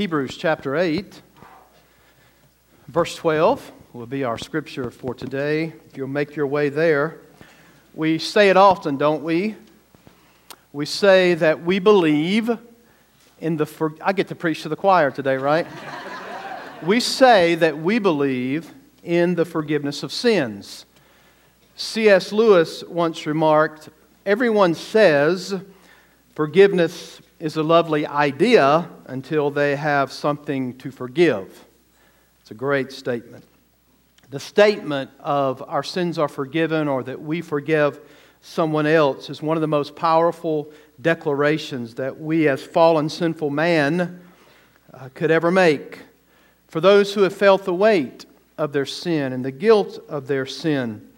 Hebrews chapter 8, verse 12 will be our scripture for today. If you'll make your way there, we say it often, don't we? We say that we believe in the. For- I get to preach to the choir today, right? we say that we believe in the forgiveness of sins. C.S. Lewis once remarked Everyone says forgiveness is a lovely idea until they have something to forgive. It's a great statement. The statement of our sins are forgiven or that we forgive someone else is one of the most powerful declarations that we as fallen sinful man uh, could ever make. For those who have felt the weight of their sin and the guilt of their sin,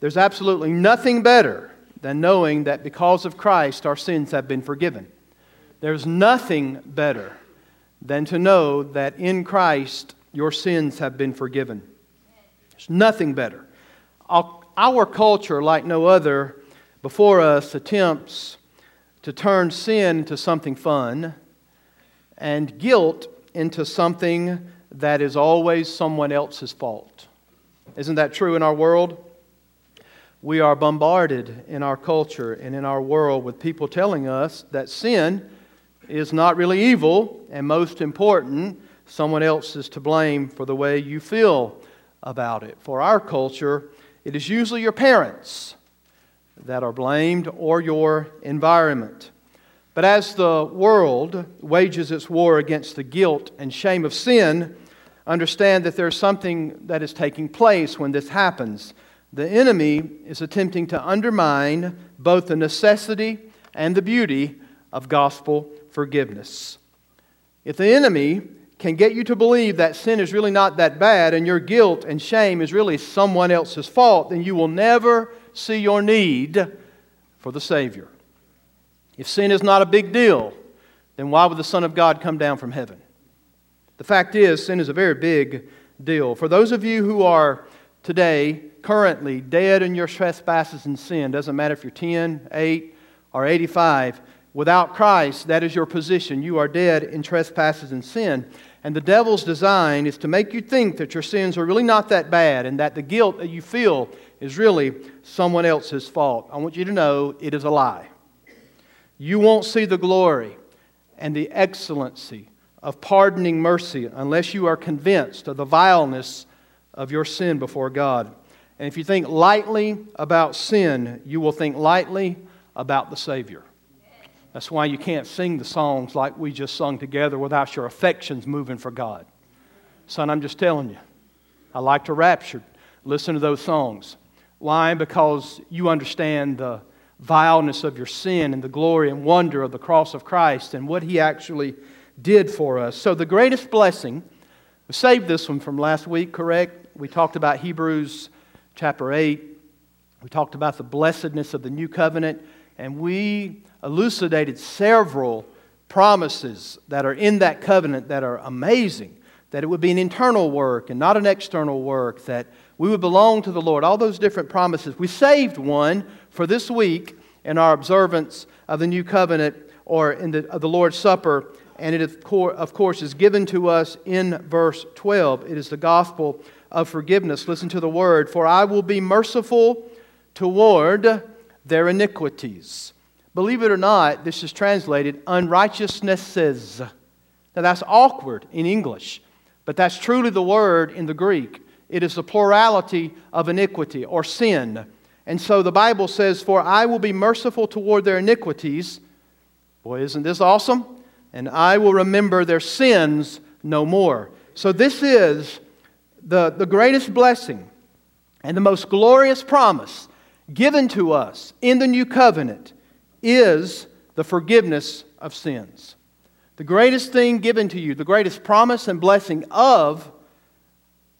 there's absolutely nothing better than knowing that because of Christ our sins have been forgiven. There's nothing better than to know that in Christ your sins have been forgiven. There's nothing better. Our culture, like no other before us, attempts to turn sin into something fun and guilt into something that is always someone else's fault. Isn't that true in our world? We are bombarded in our culture and in our world with people telling us that sin is not really evil, and most important, someone else is to blame for the way you feel about it. For our culture, it is usually your parents that are blamed or your environment. But as the world wages its war against the guilt and shame of sin, understand that there's something that is taking place when this happens. The enemy is attempting to undermine both the necessity and the beauty of gospel forgiveness. If the enemy can get you to believe that sin is really not that bad and your guilt and shame is really someone else's fault, then you will never see your need for the Savior. If sin is not a big deal, then why would the Son of God come down from heaven? The fact is, sin is a very big deal. For those of you who are today, currently, dead in your trespasses and sin, doesn't matter if you're 10, 8, or 85, Without Christ, that is your position. You are dead in trespasses and sin. And the devil's design is to make you think that your sins are really not that bad and that the guilt that you feel is really someone else's fault. I want you to know it is a lie. You won't see the glory and the excellency of pardoning mercy unless you are convinced of the vileness of your sin before God. And if you think lightly about sin, you will think lightly about the Savior. That's why you can't sing the songs like we just sung together without your affections moving for God. Son, I'm just telling you. I like to rapture. Listen to those songs. Why? Because you understand the vileness of your sin and the glory and wonder of the cross of Christ and what He actually did for us. So, the greatest blessing, we saved this one from last week, correct? We talked about Hebrews chapter 8. We talked about the blessedness of the new covenant. And we elucidated several promises that are in that covenant that are amazing. That it would be an internal work and not an external work, that we would belong to the Lord, all those different promises. We saved one for this week in our observance of the new covenant or in the, the Lord's Supper, and it, of course, is given to us in verse 12. It is the gospel of forgiveness. Listen to the word For I will be merciful toward their iniquities. Believe it or not, this is translated unrighteousnesses. Now that's awkward in English, but that's truly the word in the Greek. It is the plurality of iniquity or sin. And so the Bible says, For I will be merciful toward their iniquities. Boy, isn't this awesome? And I will remember their sins no more. So this is the, the greatest blessing and the most glorious promise given to us in the new covenant is the forgiveness of sins. The greatest thing given to you, the greatest promise and blessing of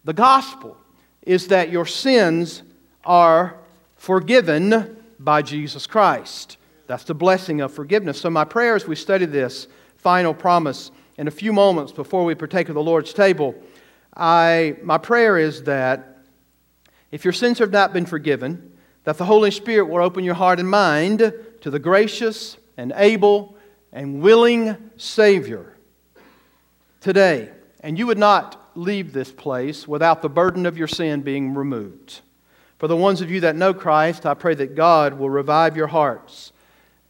the gospel is that your sins are forgiven by Jesus Christ. That's the blessing of forgiveness. So, my prayer as we study this final promise in a few moments before we partake of the Lord's table, I, my prayer is that if your sins have not been forgiven, that the Holy Spirit will open your heart and mind to the gracious and able and willing Savior today, and you would not leave this place without the burden of your sin being removed. For the ones of you that know Christ, I pray that God will revive your hearts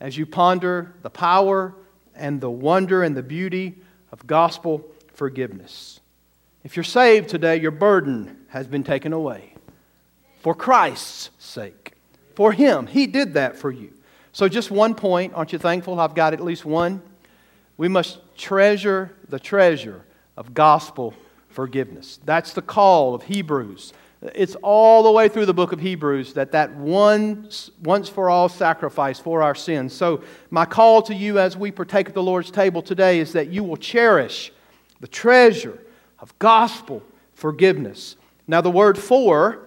as you ponder the power and the wonder and the beauty of gospel forgiveness. If you're saved today, your burden has been taken away for Christ's sake. For Him, He did that for you. So, just one point. Aren't you thankful I've got at least one? We must treasure the treasure of gospel forgiveness. That's the call of Hebrews. It's all the way through the book of Hebrews that that once, once for all sacrifice for our sins. So, my call to you as we partake of the Lord's table today is that you will cherish the treasure of gospel forgiveness. Now, the word for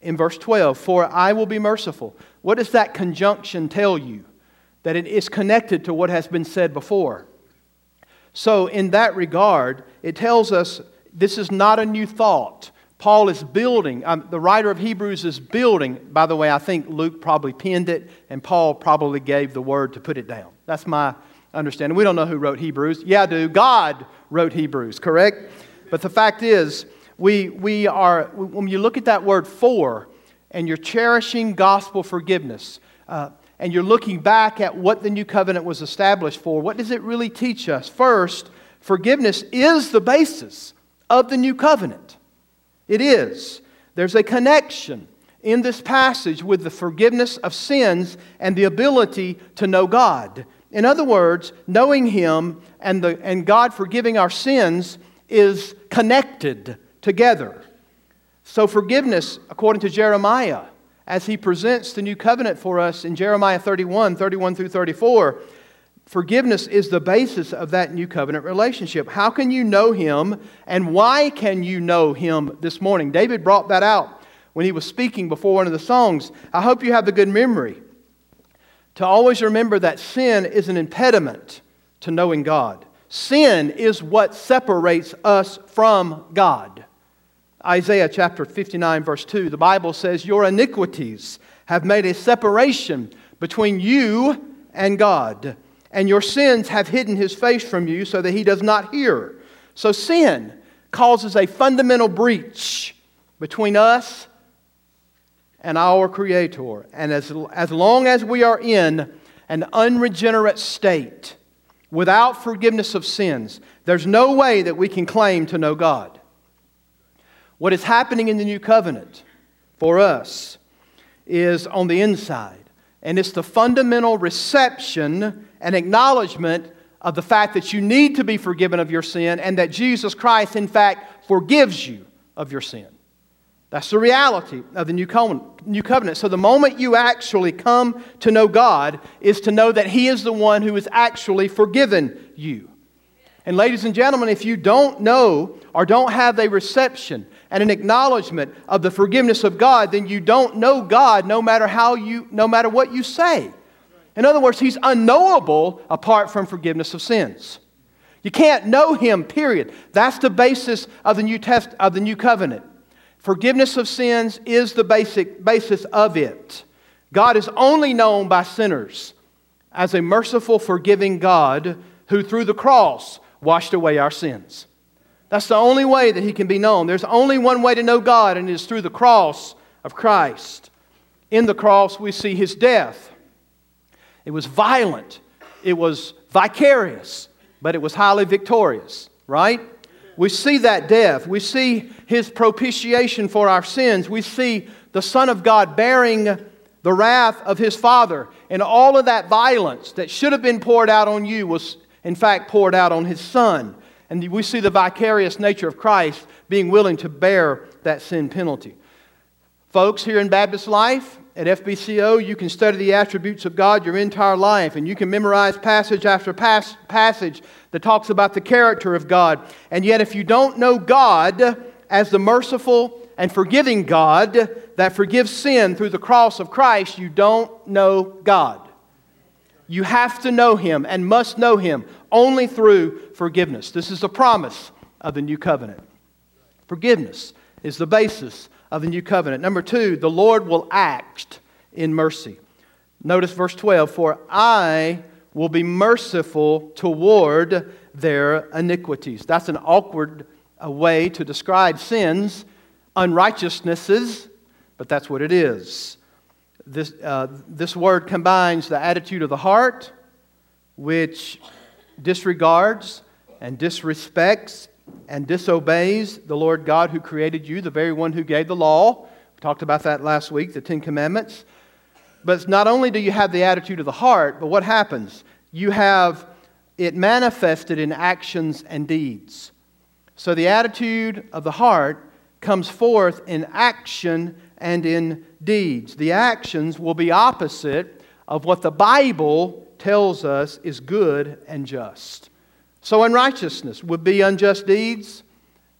in verse 12, for I will be merciful. What does that conjunction tell you? That it is connected to what has been said before. So, in that regard, it tells us this is not a new thought. Paul is building, um, the writer of Hebrews is building. By the way, I think Luke probably penned it, and Paul probably gave the word to put it down. That's my understanding. We don't know who wrote Hebrews. Yeah, I do. God wrote Hebrews, correct? But the fact is, we, we are, when you look at that word for, and you're cherishing gospel forgiveness, uh, and you're looking back at what the new covenant was established for, what does it really teach us? First, forgiveness is the basis of the new covenant. It is. There's a connection in this passage with the forgiveness of sins and the ability to know God. In other words, knowing Him and, the, and God forgiving our sins is connected together. So, forgiveness, according to Jeremiah, as he presents the new covenant for us in Jeremiah 31 31 through 34, Forgiveness is the basis of that new covenant relationship. How can you know him and why can you know him this morning? David brought that out when he was speaking before one of the songs. I hope you have the good memory to always remember that sin is an impediment to knowing God. Sin is what separates us from God. Isaiah chapter 59, verse 2, the Bible says, Your iniquities have made a separation between you and God and your sins have hidden his face from you so that he does not hear. So sin causes a fundamental breach between us and our Creator. And as, as long as we are in an unregenerate state, without forgiveness of sins, there's no way that we can claim to know God. What is happening in the new covenant for us is on the inside, and it's the fundamental reception and acknowledgement of the fact that you need to be forgiven of your sin and that Jesus Christ, in fact, forgives you of your sin. That's the reality of the new covenant. So, the moment you actually come to know God is to know that He is the one who has actually forgiven you. And, ladies and gentlemen, if you don't know or don't have a reception and an acknowledgement of the forgiveness of God, then you don't know God no matter, how you, no matter what you say. In other words, he's unknowable apart from forgiveness of sins. You can't know him, period. That's the basis of the New, Test, of the new covenant. Forgiveness of sins is the basic basis of it. God is only known by sinners as a merciful, forgiving God who, through the cross, washed away our sins. That's the only way that he can be known. There's only one way to know God, and it is through the cross of Christ. In the cross, we see his death it was violent, it was vicarious, but it was highly victorious, right? We see that death. We see his propitiation for our sins. We see the Son of God bearing the wrath of his Father. And all of that violence that should have been poured out on you was, in fact, poured out on his Son. And we see the vicarious nature of Christ being willing to bear that sin penalty. Folks, here in Baptist Life, at FBCO, you can study the attributes of God your entire life, and you can memorize passage after pas- passage that talks about the character of God. And yet, if you don't know God as the merciful and forgiving God that forgives sin through the cross of Christ, you don't know God. You have to know Him and must know Him only through forgiveness. This is the promise of the new covenant. Forgiveness is the basis of the new covenant. Number two, the Lord will act in mercy. Notice verse 12 For I will be merciful toward their iniquities. That's an awkward uh, way to describe sins, unrighteousnesses, but that's what it is. This, uh, this word combines the attitude of the heart, which disregards and disrespects and disobeys the Lord God who created you, the very one who gave the law. We talked about that last week, the Ten Commandments. But not only do you have the attitude of the heart, but what happens? You have it manifested in actions and deeds. So the attitude of the heart comes forth in action and in deeds. The actions will be opposite of what the Bible tells us is good and just. So unrighteousness would be unjust deeds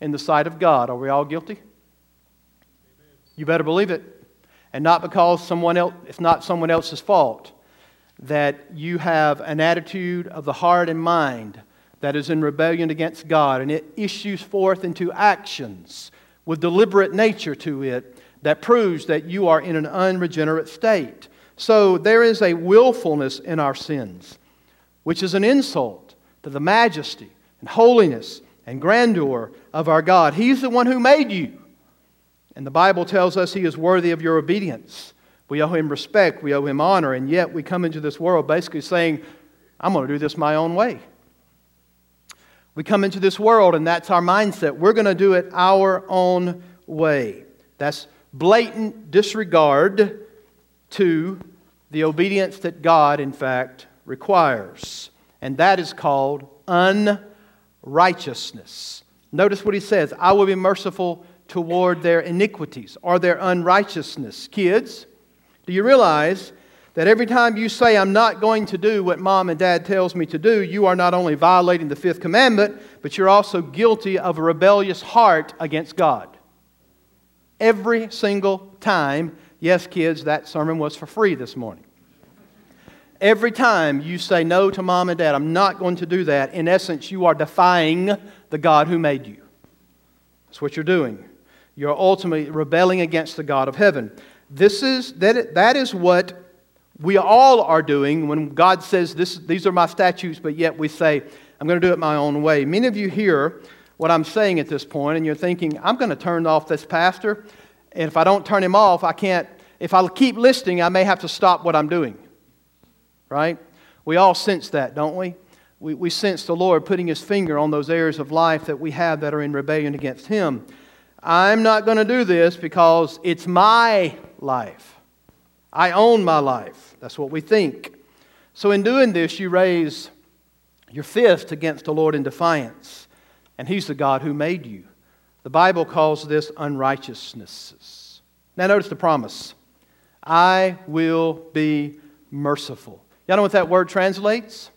in the sight of God. Are we all guilty? You better believe it. And not because someone else, it's not someone else's fault that you have an attitude of the heart and mind that is in rebellion against God, and it issues forth into actions with deliberate nature to it that proves that you are in an unregenerate state. So there is a willfulness in our sins, which is an insult to the majesty and holiness and grandeur of our God. He's the one who made you. And the Bible tells us He is worthy of your obedience. We owe Him respect, we owe Him honor, and yet we come into this world basically saying, I'm going to do this my own way. We come into this world, and that's our mindset. We're going to do it our own way. That's blatant disregard to the obedience that God, in fact, requires. And that is called unrighteousness. Notice what he says I will be merciful toward their iniquities or their unrighteousness. Kids, do you realize that every time you say, I'm not going to do what mom and dad tells me to do, you are not only violating the fifth commandment, but you're also guilty of a rebellious heart against God? Every single time. Yes, kids, that sermon was for free this morning. Every time you say no to mom and dad, I'm not going to do that, in essence, you are defying the God who made you. That's what you're doing. You're ultimately rebelling against the God of heaven. This is, that, that is what we all are doing when God says, this, These are my statutes, but yet we say, I'm going to do it my own way. Many of you hear what I'm saying at this point, and you're thinking, I'm going to turn off this pastor, and if I don't turn him off, I can't, if I keep listening, I may have to stop what I'm doing right? We all sense that, don't we? We, we sense the Lord putting his finger on those areas of life that we have that are in rebellion against him. I'm not going to do this because it's my life. I own my life. That's what we think. So, in doing this, you raise your fist against the Lord in defiance. And He's the God who made you. The Bible calls this unrighteousnesses. Now, notice the promise I will be merciful. Y'all know what that word translates?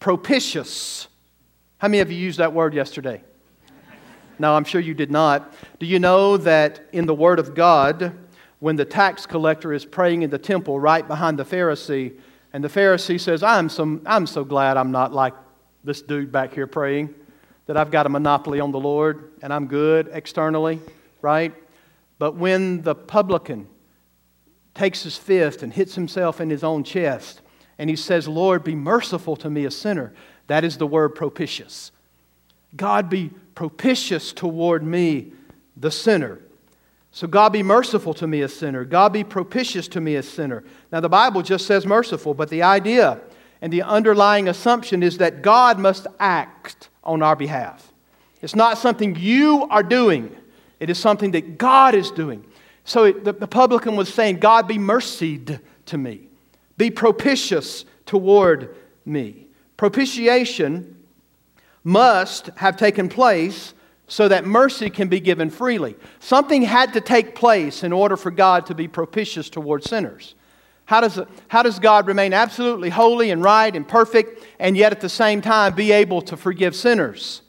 Propitious. How many of you used that word yesterday? No, I'm sure you did not. Do you know that in the Word of God, when the tax collector is praying in the temple right behind the Pharisee, and the Pharisee says, I'm I'm so glad I'm not like this dude back here praying, that I've got a monopoly on the Lord and I'm good externally, right? But when the publican takes his fist and hits himself in his own chest and he says, Lord, be merciful to me, a sinner. That is the word propitious. God be propitious toward me, the sinner. So, God be merciful to me, a sinner. God be propitious to me, a sinner. Now, the Bible just says merciful, but the idea and the underlying assumption is that God must act on our behalf. It's not something you are doing, it is something that God is doing. So, it, the, the publican was saying, God be mercied to me. Be propitious toward me. Propitiation must have taken place so that mercy can be given freely. Something had to take place in order for God to be propitious toward sinners. How does, how does God remain absolutely holy and right and perfect and yet at the same time be able to forgive sinners?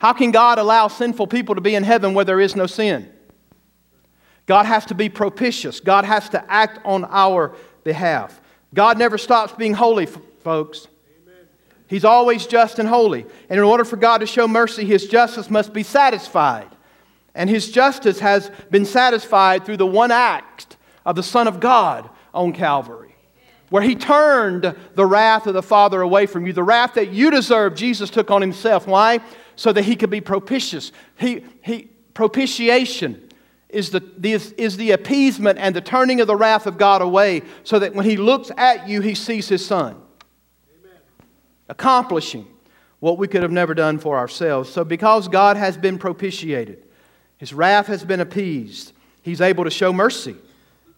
How can God allow sinful people to be in heaven where there is no sin? God has to be propitious. God has to act on our behalf. God never stops being holy, folks. He's always just and holy. And in order for God to show mercy, his justice must be satisfied. And his justice has been satisfied through the one act of the Son of God on Calvary. where he turned the wrath of the Father away from you. The wrath that you deserve, Jesus took on himself. Why? So that he could be propitious. He, he, propitiation is the, the, is the appeasement and the turning of the wrath of God away so that when he looks at you, he sees his son. Amen. Accomplishing what we could have never done for ourselves. So, because God has been propitiated, his wrath has been appeased, he's able to show mercy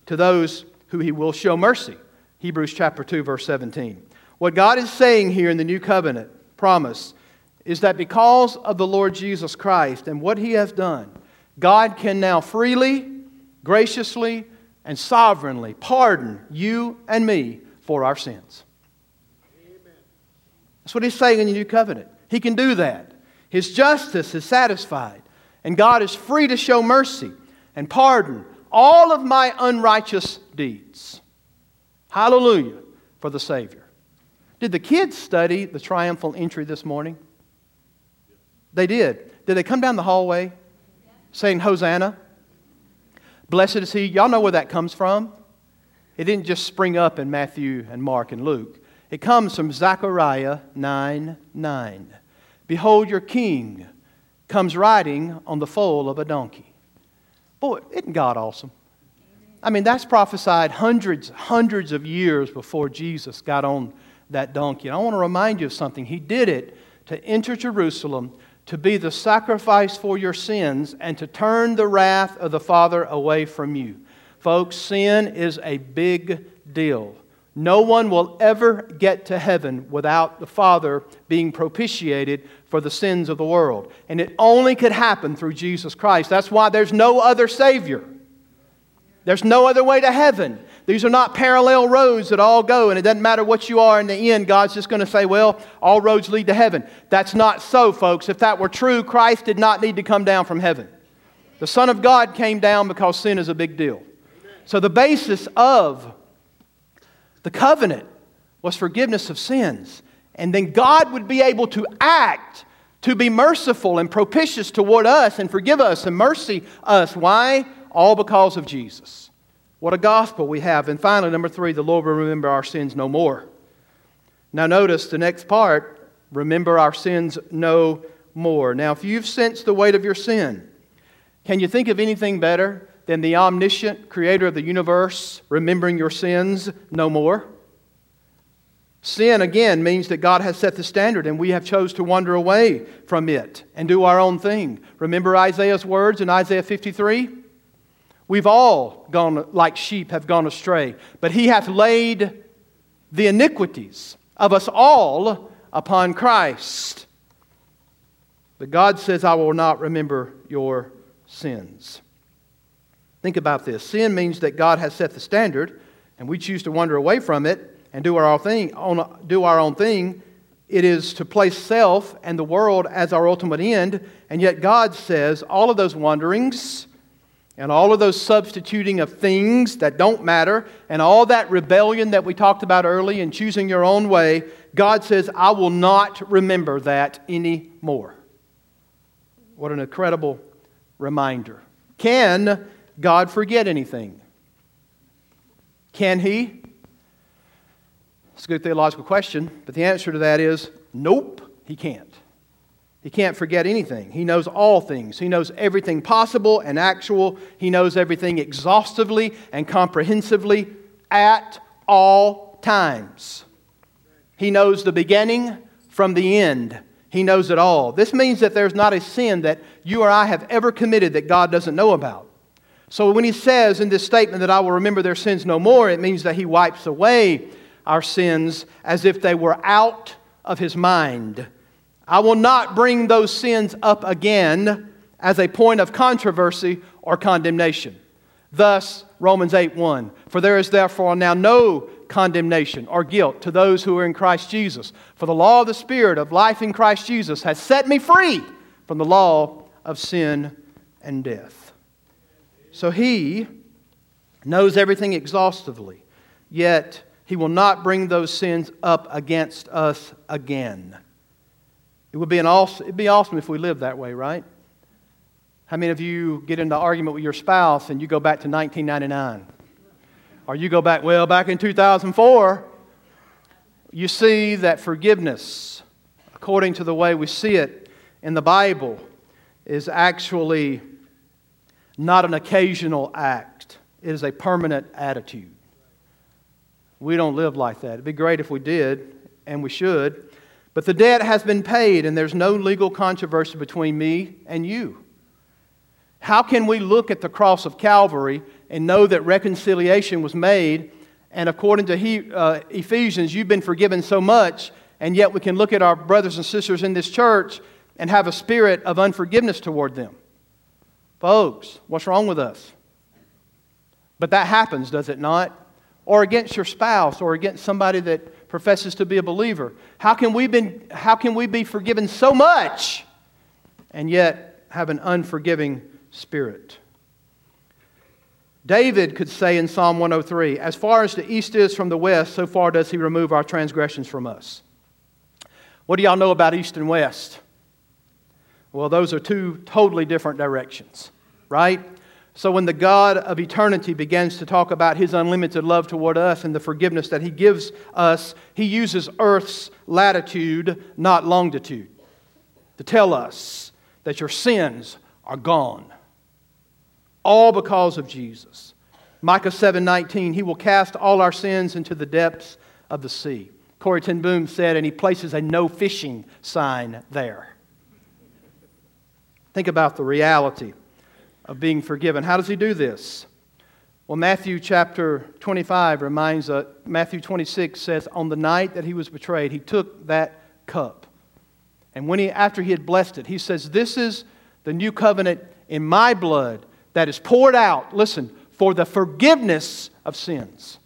to those who he will show mercy. Hebrews chapter 2, verse 17. What God is saying here in the new covenant promise is that because of the Lord Jesus Christ and what he has done, God can now freely, graciously, and sovereignly pardon you and me for our sins. Amen. That's what he's saying in the new covenant. He can do that. His justice is satisfied, and God is free to show mercy and pardon all of my unrighteous deeds. Hallelujah for the Savior. Did the kids study the triumphal entry this morning? They did. Did they come down the hallway saying, Hosanna? Blessed is he. Y'all know where that comes from? It didn't just spring up in Matthew and Mark and Luke. It comes from Zechariah 9 9. Behold, your king comes riding on the foal of a donkey. Boy, isn't God awesome? I mean, that's prophesied hundreds, hundreds of years before Jesus got on that donkey. And I want to remind you of something. He did it to enter Jerusalem to be the sacrifice for your sins and to turn the wrath of the Father away from you. Folks, sin is a big deal. No one will ever get to heaven without the Father being propitiated for the sins of the world. And it only could happen through Jesus Christ. That's why there's no other Savior. There's no other way to heaven. These are not parallel roads that all go, and it doesn't matter what you are in the end. God's just going to say, well, all roads lead to heaven. That's not so, folks. If that were true, Christ did not need to come down from heaven. The Son of God came down because sin is a big deal. So the basis of the covenant was forgiveness of sins. And then God would be able to act to be merciful and propitious toward us and forgive us and mercy us. Why? all because of Jesus. What a gospel we have. And finally, number three, the Lord will remember our sins no more. Now, notice the next part remember our sins no more. Now, if you've sensed the weight of your sin, can you think of anything better than the omniscient creator of the universe remembering your sins no more? Sin, again, means that God has set the standard and we have chose to wander away from it and do our own thing. Remember Isaiah's words in Isaiah 53? We've all gone like sheep have gone astray, but he hath laid the iniquities of us all upon Christ. But God says, I will not remember your sins. Think about this. Sin means that God has set the standard, and we choose to wander away from it and do our own thing. Do our own thing. It is to place self and the world as our ultimate end, and yet God says all of those wanderings and all of those substituting of things that don't matter, and all that rebellion that we talked about early and choosing your own way, God says, I will not remember that anymore. What an incredible reminder. Can God forget anything? Can He? It's a good theological question, but the answer to that is nope, He can't. He can't forget anything. He knows all things. He knows everything possible and actual. He knows everything exhaustively and comprehensively at all times. He knows the beginning from the end. He knows it all. This means that there's not a sin that you or I have ever committed that God doesn't know about. So when he says in this statement that I will remember their sins no more, it means that he wipes away our sins as if they were out of his mind. I will not bring those sins up again as a point of controversy or condemnation. Thus, Romans 8 1. For there is therefore now no condemnation or guilt to those who are in Christ Jesus. For the law of the Spirit of life in Christ Jesus has set me free from the law of sin and death. So he knows everything exhaustively, yet he will not bring those sins up against us again. It would be, an awesome, it'd be awesome if we lived that way, right? How many of you get into an argument with your spouse and you go back to 1999? Or you go back, well, back in 2004, you see that forgiveness, according to the way we see it in the Bible, is actually not an occasional act, it is a permanent attitude. We don't live like that. It'd be great if we did, and we should. But the debt has been paid, and there's no legal controversy between me and you. How can we look at the cross of Calvary and know that reconciliation was made? And according to he, uh, Ephesians, you've been forgiven so much, and yet we can look at our brothers and sisters in this church and have a spirit of unforgiveness toward them. Folks, what's wrong with us? But that happens, does it not? Or against your spouse or against somebody that professes to be a believer. How can we, been, how can we be forgiven so much and yet have an unforgiving spirit? David could say in Psalm 103 As far as the east is from the west, so far does he remove our transgressions from us. What do y'all know about east and west? Well, those are two totally different directions, right? So when the God of eternity begins to talk about his unlimited love toward us and the forgiveness that he gives us, he uses earth's latitude, not longitude, to tell us that your sins are gone. All because of Jesus. Micah 7:19, he will cast all our sins into the depths of the sea. Corrie ten Boom said, and he places a no fishing sign there. Think about the reality of being forgiven. How does he do this? Well, Matthew chapter 25 reminds us, Matthew 26 says, On the night that he was betrayed, he took that cup. And when he, after he had blessed it, he says, This is the new covenant in my blood that is poured out, listen, for the forgiveness of sins.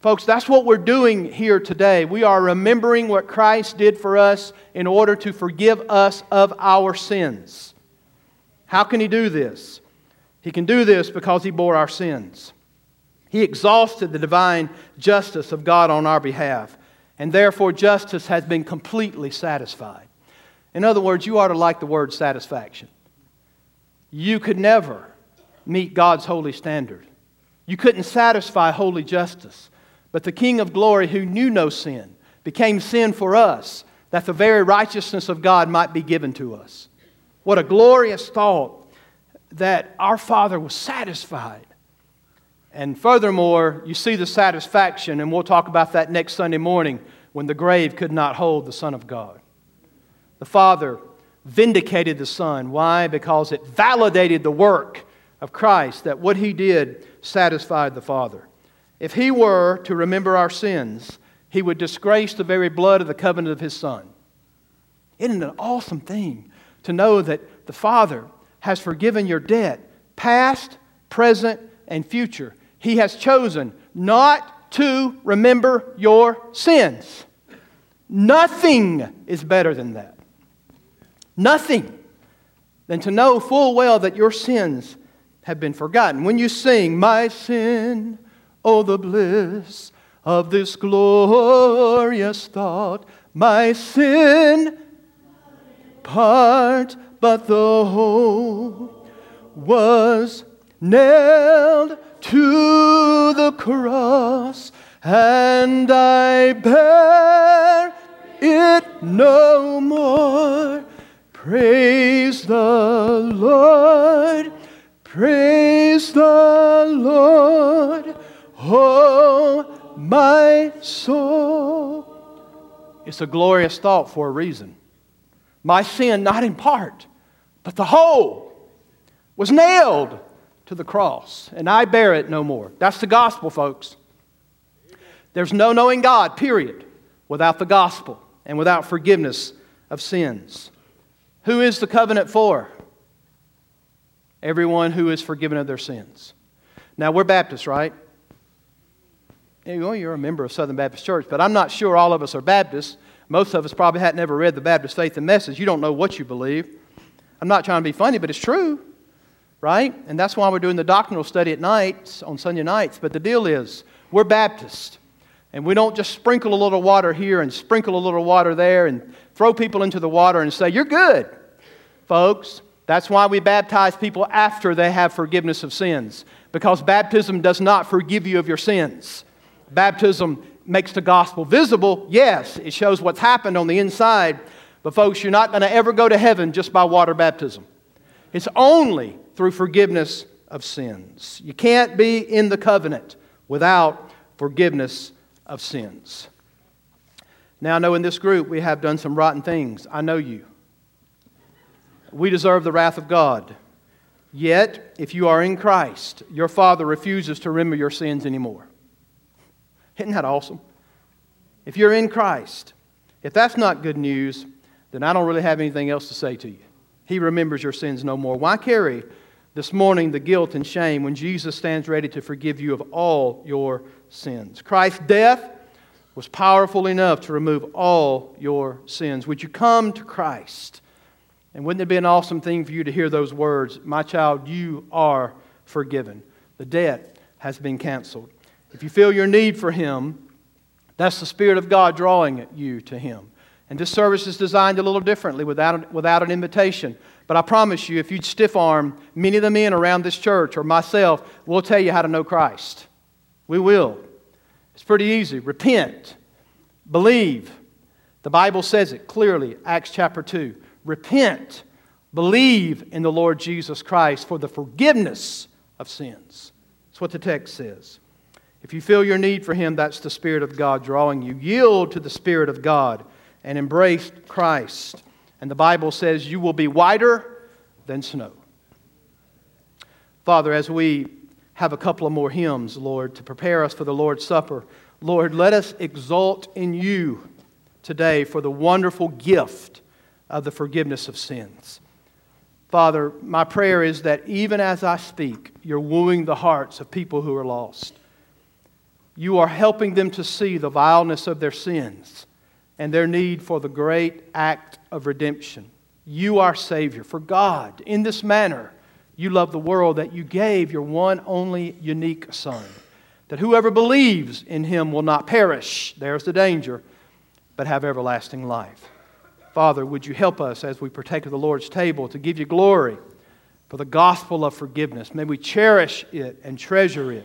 Folks, that's what we're doing here today. We are remembering what Christ did for us in order to forgive us of our sins. How can he do this? He can do this because he bore our sins. He exhausted the divine justice of God on our behalf, and therefore justice has been completely satisfied. In other words, you ought to like the word satisfaction. You could never meet God's holy standard. You couldn't satisfy holy justice. But the King of glory, who knew no sin, became sin for us, that the very righteousness of God might be given to us. What a glorious thought that our Father was satisfied. And furthermore, you see the satisfaction, and we'll talk about that next Sunday morning when the grave could not hold the Son of God. The Father vindicated the Son. Why? Because it validated the work of Christ, that what He did satisfied the Father. If He were to remember our sins, He would disgrace the very blood of the covenant of His Son. Isn't it an awesome thing to know that the Father has forgiven your debt, past, present, and future. He has chosen not to remember your sins. Nothing is better than that. Nothing than to know full well that your sins have been forgotten. When you sing, My sin, oh, the bliss of this glorious thought, my sin part, but the whole was nailed to the cross, and I bear it no more. Praise the Lord, praise the Lord, oh my soul. It's a glorious thought for a reason. My sin, not in part, but the whole, was nailed to the cross, and I bear it no more. That's the gospel, folks. There's no knowing God, period, without the gospel and without forgiveness of sins. Who is the covenant for? Everyone who is forgiven of their sins. Now, we're Baptists, right? You're a member of Southern Baptist Church, but I'm not sure all of us are Baptists. Most of us probably hadn't ever read the Baptist Faith and Message. You don't know what you believe. I'm not trying to be funny, but it's true, right? And that's why we're doing the doctrinal study at night, on Sunday nights. But the deal is, we're Baptists. And we don't just sprinkle a little water here and sprinkle a little water there and throw people into the water and say, You're good, folks. That's why we baptize people after they have forgiveness of sins. because baptism does not forgive you of your sins. Baptism makes the gospel visible. Yes, it shows what's happened on the inside. But, folks, you're not going to ever go to heaven just by water baptism. It's only through forgiveness of sins. You can't be in the covenant without forgiveness of sins. Now, I know in this group we have done some rotten things. I know you. We deserve the wrath of God. Yet, if you are in Christ, your Father refuses to remember your sins anymore. Isn't that awesome? If you're in Christ, if that's not good news, then I don't really have anything else to say to you. He remembers your sins no more. Why carry this morning the guilt and shame when Jesus stands ready to forgive you of all your sins? Christ's death was powerful enough to remove all your sins. Would you come to Christ? And wouldn't it be an awesome thing for you to hear those words? My child, you are forgiven. The debt has been canceled. If you feel your need for Him, that's the Spirit of God drawing you to Him. And this service is designed a little differently without, without an invitation. But I promise you, if you'd stiff arm many of the men around this church or myself, we'll tell you how to know Christ. We will. It's pretty easy. Repent, believe. The Bible says it clearly, Acts chapter 2. Repent, believe in the Lord Jesus Christ for the forgiveness of sins. That's what the text says. If you feel your need for Him, that's the Spirit of God drawing you. Yield to the Spirit of God and embrace Christ. And the Bible says you will be whiter than snow. Father, as we have a couple of more hymns, Lord, to prepare us for the Lord's Supper, Lord, let us exult in you today for the wonderful gift of the forgiveness of sins. Father, my prayer is that even as I speak, you're wooing the hearts of people who are lost you are helping them to see the vileness of their sins and their need for the great act of redemption. You are Savior. For God, in this manner, you love the world that you gave your one only unique Son, that whoever believes in him will not perish, there's the danger, but have everlasting life. Father, would you help us as we partake of the Lord's table to give you glory for the gospel of forgiveness? May we cherish it and treasure it